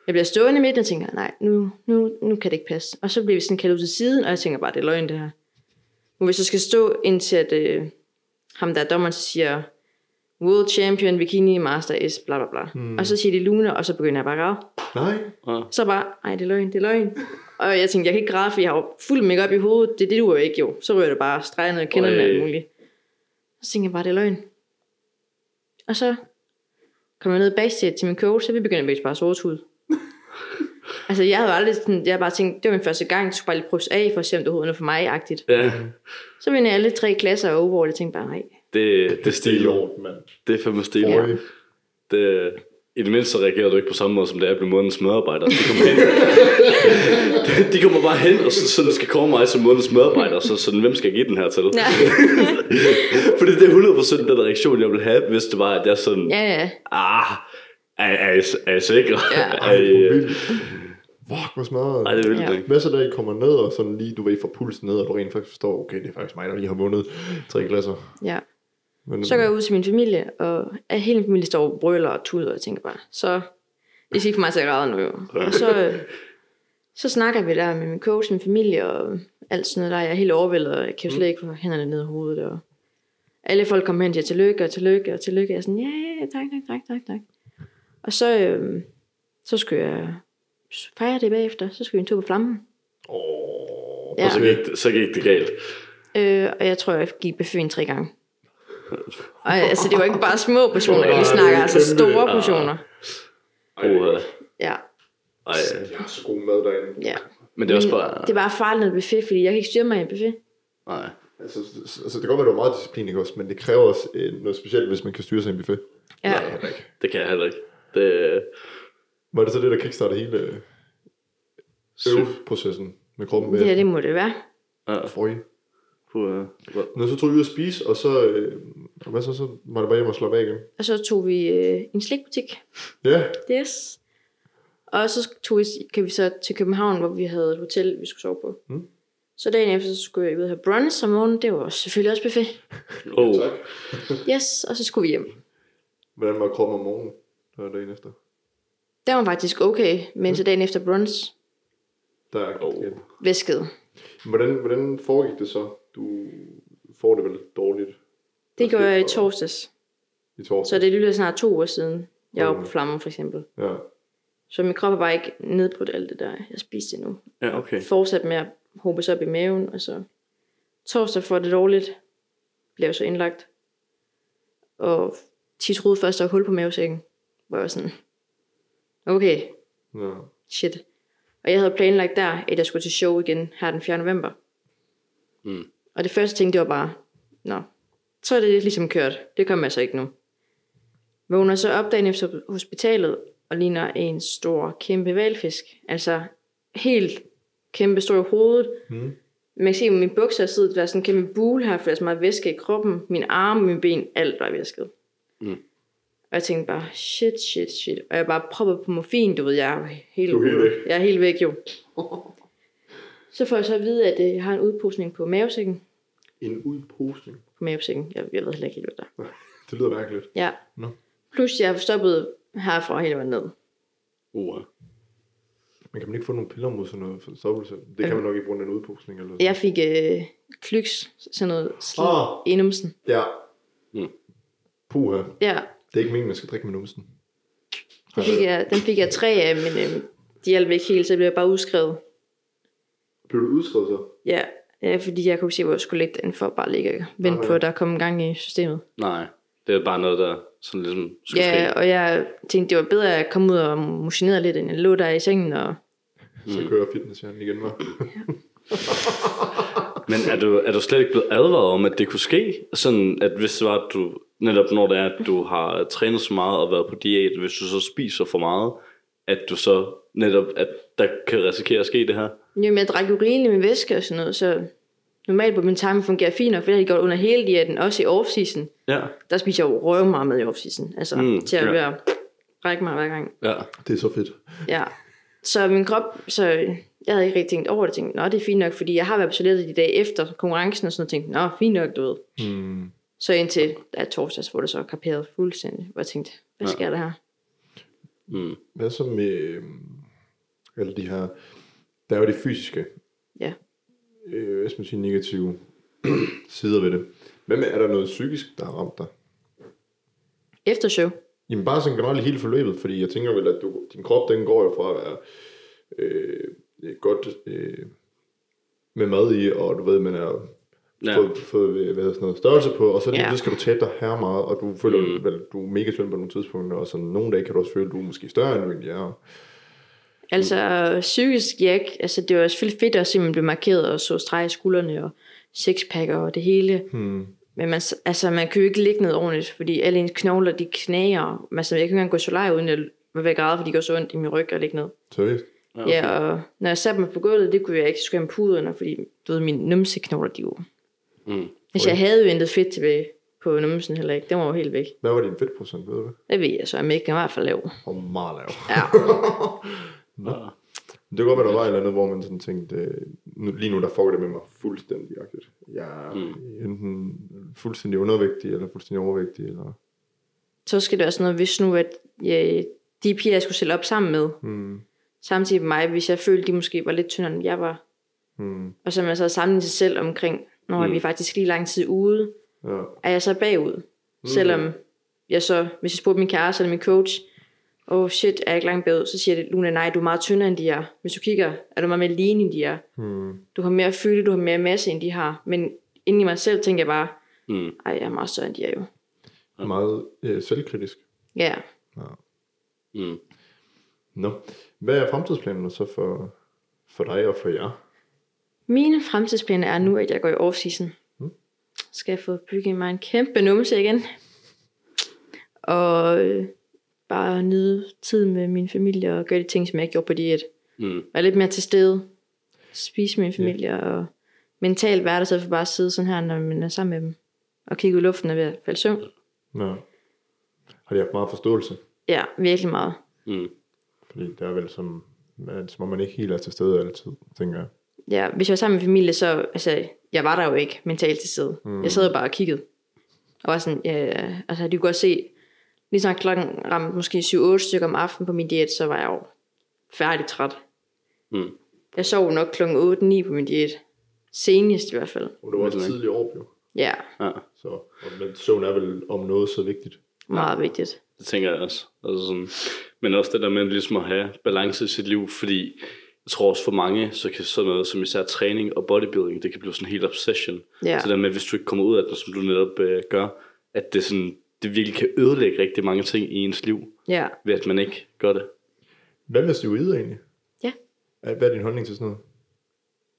Jeg bliver stående i midten og tænker, nej, nu, nu, nu kan det ikke passe. Og så bliver vi sådan kaldt ud til siden, og jeg tænker bare, det er løgn det her. Hvor vi så skal stå indtil, at øh, ham der er dommeren, så siger, World Champion Bikini Master is bla bla bla. Mm. Og så siger de Luna, og så begynder jeg bare at græde. Nej. Så bare, ej, det er løgn, det er løgn. Og jeg tænkte, jeg kan ikke græde, for jeg har jo fuld makeup i hovedet. Det, det duer jo ikke jo. Så rører det bare streger ned og Øj. alt muligt. Så tænkte jeg bare, det er løgn. Og så kom jeg ned backstage til min coach, så vi begyndte bare at sove ud. altså jeg havde aldrig sådan, jeg havde bare tænkt, det var min første gang, jeg skulle bare lige prøve af, for at se om det overhovedet er noget for mig-agtigt. ja. Så vinder jeg alle tre klasser og overall, jeg tænkte bare, nej. Det, det er Det er stil. i orden, mand. Det er fandme stil. Oj. Det, I det mindste så reagerer du ikke på samme måde, som det er at blive månedens medarbejder. De kommer, hen. de kommer bare hen, og så, sådan skal komme mig som månedens medarbejder, så sådan, hvem skal jeg give den her til? Ja, Fordi det er 100% den reaktion, jeg ville have, hvis det var, at jeg sådan, ja, ja. ah, er, er, I, er I sikre? Ja. er Ej, I. Fuck, hvor smadret. ej, det er vildt, Ja. ikke? Hvad så da I kommer ned, og sådan lige, du ved, får pulsen ned, og du rent faktisk forstår, okay, det er faktisk mig, der lige har vundet tre klasser. ja. Men, Så går jeg ud til min familie, og at hele min familie står og brøler og tuder, og jeg tænker bare, så det skal ikke for mig til at græde nu jo. Og så, øh, så snakker vi der med min coach, min familie og alt sådan noget der. Jeg er helt overvældet, og jeg kan jo slet ikke få hænderne ned i hovedet. Og alle folk kommer hen og siger tillykke og tillykke og tillykke. Jeg er sådan, ja, ja, ja, tak, tak, tak, tak, tak. Og så, øh, så skulle jeg fejre det bagefter. Så skulle vi en tur på flammen. Åh, Ja. Og så gik, det, så gik det galt. Øh, og jeg tror, jeg gik buffeten tre gange. Og altså, det var ikke bare små portioner, vi snakker altså store portioner. Uh, Ja, ej, jeg har så god mad derinde. ja. men det er også bare... Det var farligt noget buffet, fordi jeg kan ikke styre mig i en buffet. Nej. Altså, altså, det kan godt være, at du meget disciplin, ikke også? Men det kræver også øh, noget specielt, hvis man kan styre sig i en buffet. Ja. Nej. Det kan jeg heller ikke. Det, Var det så det, der kickstartede hele øh, øveprocessen med kroppen? Med Ja, det må det være. ja, Frøje? Puh, uh, Når så tog I ud at spise, og så øh, Og hvad så? Så var det bare hjem og slappe af igen? Og så tog vi øh, en slikbutik. Ja. Yes. Og så tog vi, kan vi så til København, hvor vi havde et hotel, vi skulle sove på. Mm. Så dagen efter, så skulle jeg ud og have brunch om morgenen. Det var selvfølgelig også buffet. Oh. Yes, og så skulle vi hjem. Hvordan var kroppen om morgenen? Der dagen efter. Det var faktisk okay, men så dagen efter brunch, Der er Oh. ja. væsket. hvordan, hvordan foregik det så? Du får det vel dårligt Det gjorde jeg i torsdags. i torsdag? Så det er lige snart to uger siden, jeg var Mm. på flammen for eksempel. Ja. Så min krop er bare ikke nedbrudt alt det der, jeg spiste endnu. Ja, okay. Fortsat med at håbe sig op i maven, og så torsdag får det dårligt, blev så indlagt. Og de troede først, der var hul på mavesækken, hvor jeg var sådan, okay, ja. shit. Og jeg havde planlagt der, at jeg skulle til show igen her den 4. november. Mm. Og det første ting, det var bare, nå, så er det ligesom kørt. Det kommer altså ikke nu. Vågner så op dagen efter hospitalet, og ligner en stor, kæmpe valfisk. Altså helt kæmpe stor i hovedet. Mm. Man kan se, at mine bukser sidder, der er sådan en kæmpe bule her, for der er så meget væske i kroppen. Mine arme, mine ben, alt var væsket. Mm. Og jeg tænkte bare, shit, shit, shit. Og jeg bare proppet på morfin, du ved, jeg er helt, Du er helt væk. Jeg er helt væk, jo. så får jeg så at vide, at øh, jeg har en udposning på mavesækken. En udposning. På mavesækken. Jeg, jeg ved heller ikke helt, hvad der er. Det lyder mærkeligt. Ja. Nå. Plus, jeg har stoppet herfra hele vejen ned. Uh. Men kan man ikke få nogle piller mod sådan noget forstoppelse? Det kan man nok ikke bruge en udposning eller sådan. Jeg fik øh, klyks, sådan noget slid Ah. i numsen. Ja. Mm. Puha. Ja, Det er ikke meningen, man skal drikke med numsen. den fik, jeg, den fik jeg tre af, men øh, de hjalp ikke helt, så blev jeg bare udskrevet. Blev du udskrevet så? Ja, ja fordi jeg kunne se, hvor jeg skulle lægge den for at bare ligge og vente Okay. på, at der kom en gang i systemet. Nej, det er bare noget, der sådan ligesom skulle Ja, ske. og jeg tænkte, det var bedre at komme ud og motionere lidt, end jeg lå der i sengen. Og Så kører fitnesshjernen igen, var. Men er du, er du slet ikke blevet advaret om, at det kunne ske? Sådan, at hvis det var, at du, netop når det er, at du har trænet så meget og været på diæt, hvis du så spiser for meget, at du så netop, at der kan risikere at ske det her? Jamen, jeg drak jo rigeligt med væske og sådan noget, så normalt på min time fungerer fint nok, for det har jeg gjort under hele diæten, også i off-season. Ja, Der spiser jeg jo røv meget med i off-season, altså Mm, til at ja. være række mig hver gang. ja. Det er så fedt. Ja. Så min krop, så jeg havde ikke rigtig tænkt over det, tænkt, nå, det er fint nok, fordi jeg har været på toilettet de dage efter konkurrencen og sådan noget, tænkte, nå, fint nok, du ved. Mm. Så indtil der er torsdags, hvor det så kaperet fuldstændig, hvor jeg tænkte, hvad Ja. sker der her? Mm. Hvad så med øhm, alle de her... Der er jo de fysiske, Ja. øh, hvad skal man sige, negative sider ved det. Hvad med, er der noget psykisk, der har ramt dig? Efter show. Jamen bare sådan generelt hele forløbet, fordi jeg tænker vel, at du, din krop, den går jo fra at være øh, godt øh, med mad i, og du ved, man er Ja. fået, fået hvad hedder sådan noget, størrelse på, og så lige Ja. skal du tabe dig her meget, og du føler Mm. mm. vel, du er mega tynd på nogle tidspunkter, og sådan nogle dage kan du også føle, at du er måske større, end du egentlig er. Altså psykisk, ja, ikke. altså det var selvfølgelig fedt at se, at man blev markeret og så streg i skuldrene og sixpacker og det hele. Hmm. Men man, altså, man kan jo ikke ligge ned ordentligt, fordi alle ens knogler, de knager. Altså, jeg kan ikke engang gå så lej, uden at være ved græde, fordi det gør så ondt i min ryg at ligge ned. Seriøst? Ja, Okay. Ja, og når jeg satte mig på gulvet, det kunne jeg ikke skulle have en pude under, fordi du ved, mine numseknogler, de var... Mm. Altså, jeg havde jo intet fedt tilbage på numsen heller ikke. Den var jo helt væk. Hvad var din fedtprocent, ved du det? Det ved jeg så, at jeg ikke i hvert fald lav. Og meget lav. Ja. Ja. Det kan godt være, der var et eller andet, hvor man sådan tænkte, nu, lige nu der fucker det med mig fuldstændig agtigt. Jeg er mm. enten fuldstændig undervægtig, eller fuldstændig overvægtig, eller... så skal det være sådan noget, hvis nu, at ja, de piger, jeg skulle stille op sammen med, Hmm. samtidig med mig, hvis jeg følte, de måske var lidt tyndere, end jeg var. Hmm. Og så man så sammenlignet sig selv omkring, når Mm. mm. vi er faktisk lige lang tid ude, Ja. er jeg så bagud. Mm. Selvom jeg så, hvis jeg spurgte min kæreste eller min coach, oh shit, er jeg ikke langt bagud, så siger det, Luna, nej, du er meget tyndere end de er. Hvis du kigger, er du meget mere lean end de er. Hmm. Du har mere fylde, du har mere masse end de har. Men inde i mig selv tænker jeg bare, Mm. ej, jeg er meget større end de er jo. Meget øh, selvkritisk. Ja, Mm. Nå. Hvad er fremtidsplanerne så for, for dig og for jer? Mine fremtidsplaner er nu, at jeg går i off-season. Mm. Skal jeg få bygget mig en kæmpe numse igen. Og øh, bare nyde tiden med min familie og gøre de ting, som jeg ikke gjorde på diæt. Mm. Være lidt mere til stede. Spise med min familie og mentalt være der, så for bare at sidde sådan her, når man er sammen med dem. og kigge ud i luften og ved at falde i søvn. Ja. Har de haft meget forståelse? Ja, virkelig meget. Mm. Fordi det er vel som, som om man ikke helt er til stede altid, tænker jeg. Ja, hvis jeg var sammen med familie, så, altså, jeg var der jo ikke mentalt til stede. Mm. Jeg sad jo bare og kiggede. Og var sådan, ja, altså, de kunne godt se, lige snart klokken ramte måske 7-8 stykker om aftenen på min diæt, så var jeg jo færdig træt. Mm. Jeg sov nok klokken 8-9 på min diæt. Senest i hvert fald. Og det var også Virkelig. tidlig år, jo. Ja, Ja, Så, og, men søvn er vel om noget så vigtigt. meget vigtigt. det tænker jeg også. Altså sådan, men også det der med ligesom at have balance i sit liv, fordi jeg tror også for mange, så kan sådan noget som især træning og bodybuilding, det kan blive sådan en helt obsession. Ja. Så der med, hvis du ikke kommer ud af det, som du netop øh, gør, at det, sådan, det virkelig kan ødelægge rigtig mange ting i ens liv, Ja, ved at man ikke gør det. Hvad med steroider egentlig? Ja. Hvad er din holdning til sådan noget?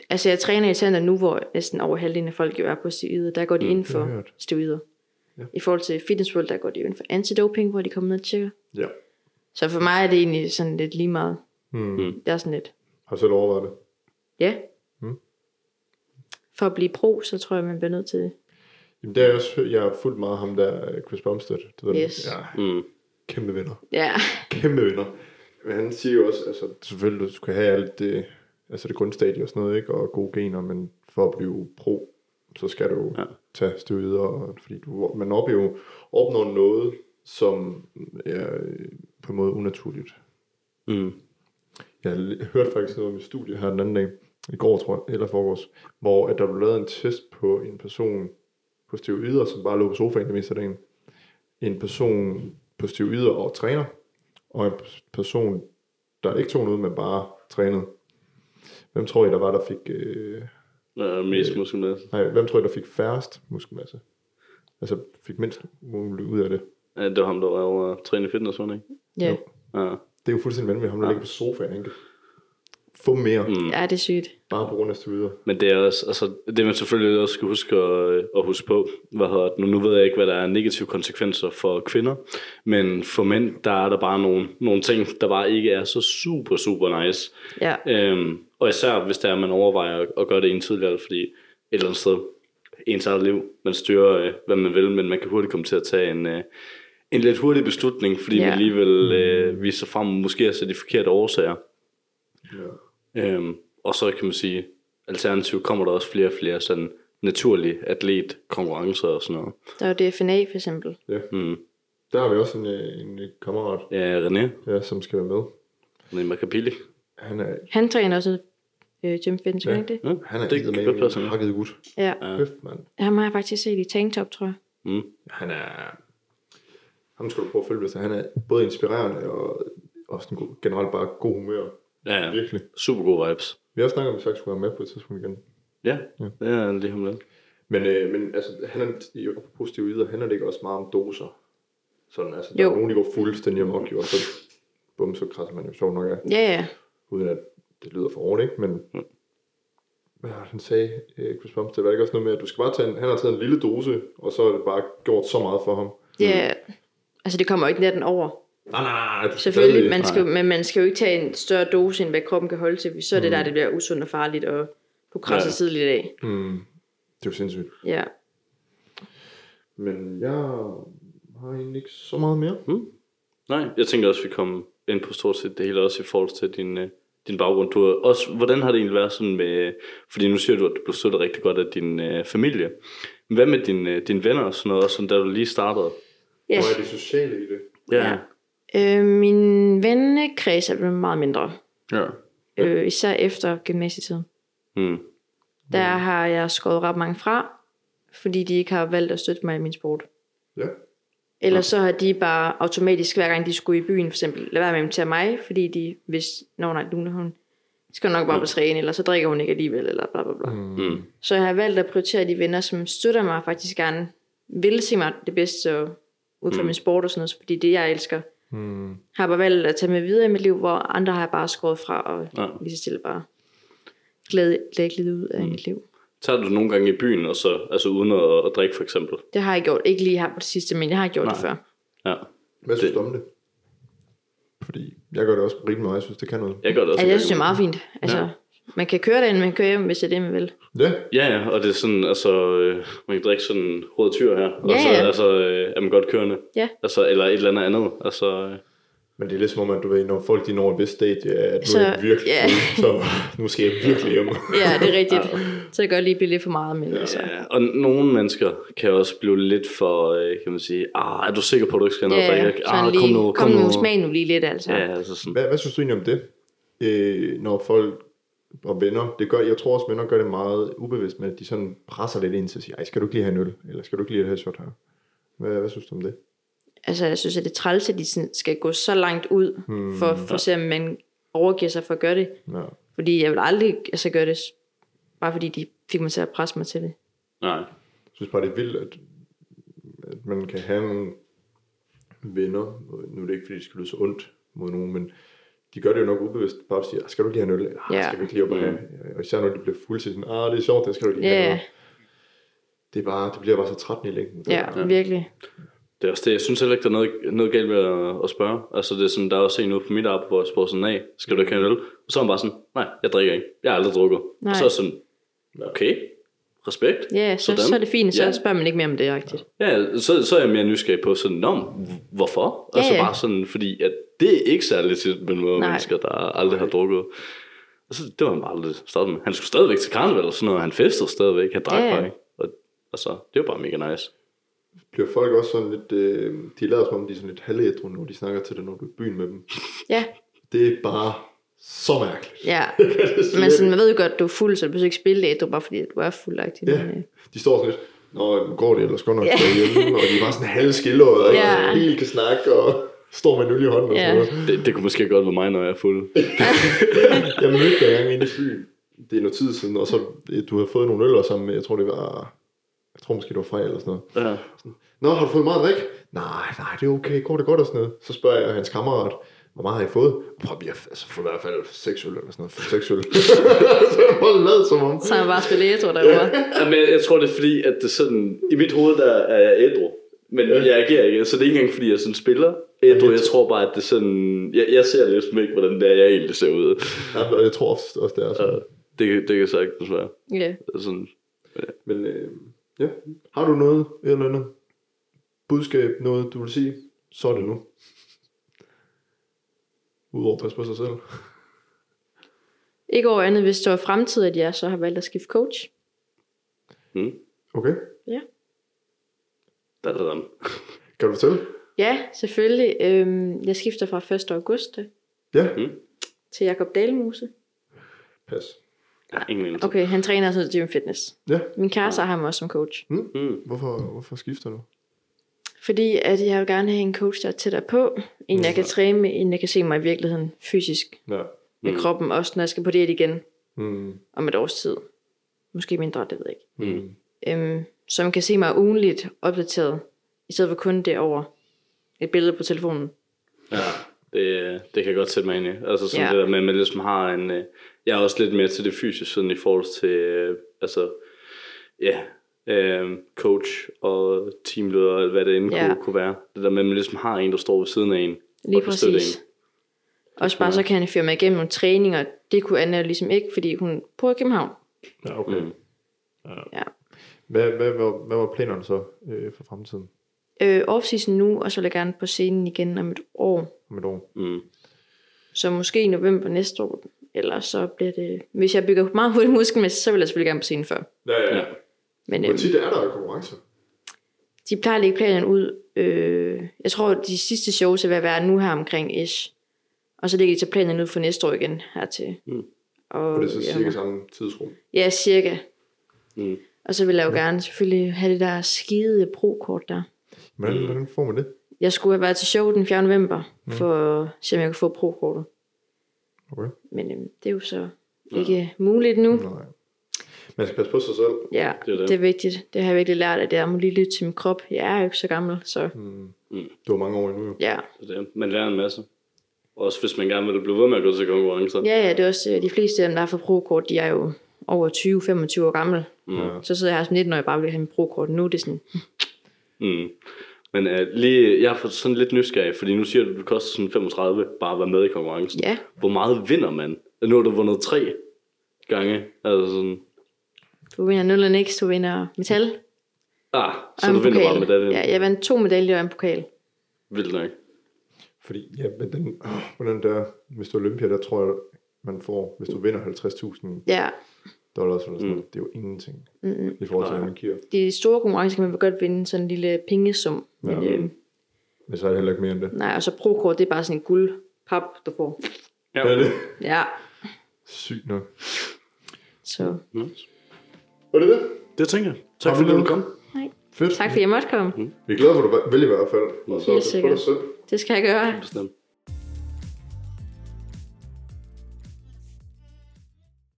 altså jeg træner i center nu, hvor næsten over halvdelen af folk jo er på steroider. Der går de ind det har jeg for steroider. Ja. I forhold til Fitness World, der går de jo ind for antidoping, hvor de kommer ned og tjekker. Ja. Så for mig er det egentlig sådan lidt lige meget. Hmm. Mm. Det er sådan lidt, Har du selv overvejet det? ja. Mm. For at blive pro, så tror jeg, man bliver nødt til det. Jamen, det er jeg også, jeg har fulgt meget ham der, Chris Bumstead. Du ved, Yes. Ja, Mm. kæmpe venner. Ja, Kæmpe venner. Men han siger jo også, altså selvfølgelig, du skal have alt det, altså det grundstadie og sådan noget, ikke? Og gode gener, men for at blive pro, så skal du Ja. tage steroider, og, fordi du, man opnår jo opnår noget, som er øh, på en måde unaturligt. Mm. Jeg hørte faktisk noget om et studie her den anden dag, i går tror jeg, eller forgårs, hvor at der blev lavet en test på en person på steroider, som bare lå på sofaen det meste af dagen. En person på steroider og træner, og en person, der ikke tog noget, men bare trænede. Hvem tror I, der var, der fik... Øh, Ja, mest muskelmasse. nej, hvem tror I, der fik færrest muskelmasse? Altså fik mindst muligt ud af det. Ja, det var ham, der var over at træne i fitness, var det ikke? ja. Jo. Ja. Det er jo fuldstændig vanvittigt, ham der ligger på sofaen, ikke? Få mere, mm. ja, det er sygt. bare på grund af steroider. Men det er også, altså, det man selvfølgelig også skal huske at, at huske på, hvad hedder det, nu, nu ved jeg ikke, hvad der er negative konsekvenser for kvinder, men for mænd, der er der bare nogle, nogle ting, der bare ikke er så super, super nice. Ja, Øhm, og især hvis der er, man overvejer at, at gøre det i en tidlig alder, fordi et eller andet sted, ens eget liv, man styrer, øh, hvad man vil, men man kan hurtigt komme til at tage en, øh, en lidt hurtig beslutning, fordi Ja. man alligevel øh, viser frem, måske altså de forkerte årsager. Ja. Øhm, og så kan man sige, alternativt kommer der også flere og flere sådan naturlige atlet konkurrencer og sådan noget. der er jo DFNA for eksempel. Ja. Mm. Der har vi også en, øh, en øh, kammerat, Ja, René, ja, som skal være med. René Macapilli. Han er, Han træner også øh, gym fitness, ja. ikke det? Ja, han er det med godt passe. en hakket gut. Ja. Ja. Kæft, mand. Ham har jeg faktisk set i tanktop, tror jeg. Mm. Han er... Ham skal du prøve at følge, hvis han er både inspirerende og også en god, generelt bare god humør. Ja, ja. Virkelig. Super gode vibes. Vi har snakket om, at vi faktisk skulle være med på et tidspunkt igen. Ja, det er lige om lidt. Men, øh, men altså, han er i positive yder, han er det ikke også meget om doser. Sådan, altså, der Jo. er nogen, der går fuldstændig amok, jo, og så, bum, så krasser man jo sjovt nok af, Ja, ja. uden at det lyder for hårdt, ikke? Men, hvad har han sagde, øh, Chris Bumstead, var det ikke også noget med, at du skal bare tage en, han har taget en lille dose, og så er det bare gjort så meget for ham. Ja, altså det kommer jo ikke natten over. Nej, nej, nej, Selvfølgelig, man skal, men man skal jo ikke tage en større dose, end hvad kroppen kan holde til. Så er det der, det bliver usundt og farligt, og du krasser Ja. ja. tidligt af. Mm, det er jo sindssygt. Ja. Men jeg har egentlig ikke så meget mere. Nej, jeg tænker også, at vi kommer ind på stort set det hele, også i forhold til din, øh, din baggrund. Du har også, hvordan har det egentlig været sådan med, fordi nu siger du, at du blev støttet rigtig godt af din øh, familie. Men hvad med din, øh, dine venner og sådan noget, også sådan, da du lige startede? Ja. Hvor er det sociale i det? Ja. Øh, min vennekreds er blevet meget mindre. Ja. Øh, især efter gymnasietiden. Mm. Der har jeg skåret ret mange fra, fordi de ikke har valgt at støtte mig i min sport. Ja. Ellers så har de bare automatisk, hver gang de skulle i byen for eksempel, lade være med at invitere mig, fordi de, hvis, når nej, Luna, hun skal nok bare på træne, eller så drikker hun ikke alligevel, eller bla bla bla. Mm. Mm. Så jeg har valgt at prioritere de venner, som støtter mig faktisk gerne vil se mig det bedste og ud fra mm. min sport og sådan noget, fordi det jeg elsker. Mm. Har bare valgt at tage med videre i mit liv, hvor andre har jeg bare skåret fra og Ja. lige så stille bare glæde, glide ud af mm. mit liv. Tager du nogle gange i byen, og så, altså uden at, at drikke for eksempel? Det har jeg gjort, ikke lige her på det sidste, men jeg har gjort Nej. det før. Ja. Hvad synes du om det? Fordi jeg gør det også rimelig meget, jeg synes, det kan noget. Jeg gør det også. Altså, jeg synes, det er meget fint. Altså, Ja. Ja. man kan køre derinde, man kan køre hjem, hvis det er det, man vil. Ja, Ja, ja, og det er sådan, altså, øh, man kan drikke sådan en rød tyr her, og Ja, så ja. altså, øh, er man godt kørende. Ja. Altså, eller et eller andet andet. Altså, øh, men det er lidt som om, at du ved, når folk de når et vist stadie, at nu Så- er jeg virkelig ja. så nu skal jeg virkelig hjem. Ja, det er rigtigt. Så det kan godt lige blive lidt for meget, men altså. ja, og nogle mennesker kan også blive lidt for, øh, kan man sige, ah, er du sikker på, at du ikke skal have noget Ja, drikke? Ah, lige, kom nu, kom nu, smag nu lige lidt, altså. Ja, altså sådan. Hvad, hvad synes du egentlig om det? Øh, når folk og venner, det gør, jeg tror også, venner gør det meget ubevidst med, at de sådan presser lidt ind til at sige, ej, skal du ikke lige have en øl? Eller skal du ikke lige have et shot her? Hvad, hvad synes du om det? Altså, jeg synes, at det er træls, at de sådan skal gå så langt ud, Hmm, for, for at se, om man overgiver sig for at gøre det. Ja. Fordi jeg vil aldrig altså, gøre det, bare fordi de fik mig til at presse mig til det. Nej. Jeg synes bare, det er vildt, at, at man kan have nogle venner, nu er det ikke, fordi det skal lyde så ondt mod nogen, men de gør det jo nok ubevidst, bare at sige, "Ah, skal du ikke lige have en øl? Ah, Ja. skal vi ikke lige op og have? Og især når de bliver fulde til sådan, ah, det er sjovt, det skal du lige Ja, have. yeah. Det, er bare, det bliver bare så trættende i længden. ja, ja, virkelig. Det er også det, jeg synes heller ikke, der er noget, noget galt ved at, at spørge. Altså det er sådan, der er også en ude på mit arbejde, hvor jeg spørger sådan, af, skal du ikke have en øl? Og så er han bare sådan, nej, jeg drikker ikke. Jeg har aldrig drukket. Nej. Og så er sådan, okay, respekt. Ja, så, Sådan. så er det fint, så Ja. spørger man ikke mere om det, rigtigt. Ja, så, så er jeg mere nysgerrig på sådan, men hvorfor? Ja, altså ja. bare sådan, fordi at det er ikke særligt tit med nogle Nej. mennesker, der aldrig har drukket. Og så, det var han bare aldrig startet med. Han skulle stadigvæk til karneval og sådan noget, han festede stadigvæk, han drak Ja, ja. bare ikke. Og, altså, det var bare mega nice. Bliver folk også sådan lidt, øh, de lader som om, de er sådan lidt halvædru, når de snakker til dig, når du er i byen med dem. Ja, Det er bare så mærkeligt. ja. Men sådan, man ved jo godt, at du er fuld, så du behøver ikke spille det, du bare fordi du er fuld. Ja, Men, øh, de står sådan lidt, Nå, går det ellers godt nok Ja. derhjemme, og de er bare sådan halvskillede, og Ja. ikke helt kan snakke, og står med en øl i hånden og Ja. sådan noget. Det, det kunne måske godt være mig, når jeg er fuld. Jeg mødte dig engang inde i byen, det er noget tid siden, og så øh, du havde fået nogle øl sammen med, jeg tror det var, jeg tror måske det var Freja eller sådan noget. Ja. Nå, har du fået meget at drikke? Nej, nej, det er okay, går det godt og sådan noget. Så spørger jeg hans kammerat, hvor meget har I fået? Prøv, vi har altså, fået i hvert fald 6 øl eller sådan noget, 6 øl. så jeg bare lavet som om. så har man bare spillet ædru derovre. Ja, men jeg tror, det er fordi, at det sådan, i mit hoved, der er jeg ædru. Men ja. jeg agerer ikke, så det er ikke engang fordi, jeg sådan spiller ædru. Jeg tror bare, at det er sådan, jeg, jeg ser ligesom ikke, hvordan det er, jeg egentlig ser ud. Ja, og jeg tror også, det er sådan. Uh, det, det kan sagtens være. Ja. Sådan, Men øh, ja, har du noget et eller andet budskab, noget du vil sige, så er det nu. Udover at passe på sig selv. Ikke over andet, hvis det var fremtid, at jeg så har valgt at skifte coach. hmm, Okay, Ja. der er der. kan du fortælle? Ja, selvfølgelig. Øhm, jeg skifter fra 1. august Ja, til Jakob Dalmose. pas. Ja, ingen. Okay, han træner altså Gym Fitness. Ja, Min kæreste har ham også som coach. Hmm. hvorfor, hvorfor skifter du? Fordi at jeg vil gerne have en coach, der er tættere på. En, jeg kan træne med. En, jeg kan se mig i virkeligheden fysisk Ja. med Mm. kroppen. Også når jeg skal på det igen Mm, om et års tid. Måske mindre, det ved jeg ikke. mm. Øhm, så man kan se mig ugenligt opdateret. I stedet for kun det over et billede på telefonen. Ja, det, det kan jeg godt sætte mig ind i. Altså sådan Ja. ja. det der med, at man ligesom har en... øh, Jeg er også lidt mere til det fysiske, sådan i forhold til, øh, altså, ja, øh, coach og teamleder, og hvad det end Ja. kunne, kunne være. Det der med, at man ligesom har en, der står ved siden af en. Lige og præcis. Også bare så kan han føre mig igennem nogle træninger. Det kunne Anna ligesom ikke, fordi hun bor i København. Ja, okay. Mm. Ja. Hvad, hvad, hvad, hvad var planerne så øh, for fremtiden Øh, off-season nu, og så vil jeg gerne på scenen igen om et år. om et år? Mm. Så måske i november næste år. Eller så bliver det... Hvis jeg bygger meget hurtigt muskelmæssigt, så vil jeg selvfølgelig gerne på scenen før. Ja, Ja. Men Hvor øhm, tit er der konkurrence? de plejer at lægge planerne ud. Øh, jeg tror, de sidste shows er ved at være nu her omkring ish. Og så lægger de så planerne ud for næste år igen hertil. Mm. Og, Og det er så ja, cirka samme tidsrum. Ja, cirka. Mm. Og så vil jeg jo gerne selvfølgelig have det der skide pro-kort der. Hvordan, Mm. hvordan får man det? Jeg skulle have været til show den 4. november, for at se om jeg kunne få pro-kortet. Okay. Men øhm, det er jo så ikke muligt nu. Nej. Man skal passe på sig selv. Ja, Det er det. det er vigtigt. Det har jeg virkelig lært, at jeg må lige lytte til min krop. Jeg er jo ikke så gammel, så Mm. Mm. Du har mange år endnu jo. ja. Så det, man lærer en masse. Også hvis man gerne vil blive ved med at gå til konkurrencer. Ja, ja, det er også øh, de fleste af dem, der har fået pro-kort, de er jo over 20-25 år gamle. Mm. Så sidder jeg her som 19 år og bare vil have min pro-kort. Nu er det sådan, Mm. Men uh, lige, jeg har fået sådan lidt nysgerrig, fordi nu siger du, at det koster sådan 35 bare at være med i konkurrencen. ja. Hvor meget vinder man? Nu har du vundet tre. gange. Altså sådan, Du vinder 0 og du vinder metal. ah, så du vinder pokal. bare medaljen. Ja, jeg vandt to medaljer og en pokal. Vildt nok. Fordi, ja, men den, på den der, Mr. Olympia, der tror jeg, man får, hvis du vinder 50.000 Ja, dollars eller sådan Mm. noget, det er jo ingenting mm-mm. i forhold til, Nej. hvad man giver. de store konkurrencer kan man godt vinde sådan en lille pengesum. Men, Ja. øh, Men så er det heller ikke mere end det. nej, og så pro-kort, det er bare sådan en guldpap, du får. Ja. Er det? Ja, Sygt nok. så Nice. Var det det? Det tænker jeg. Tak Har fordi vi du kom. Fedt. tak fordi jeg måtte komme. Vi er glade for, at du vil i hvert fald. Og så Helt sikkert. Det skal jeg gøre. Bestemt.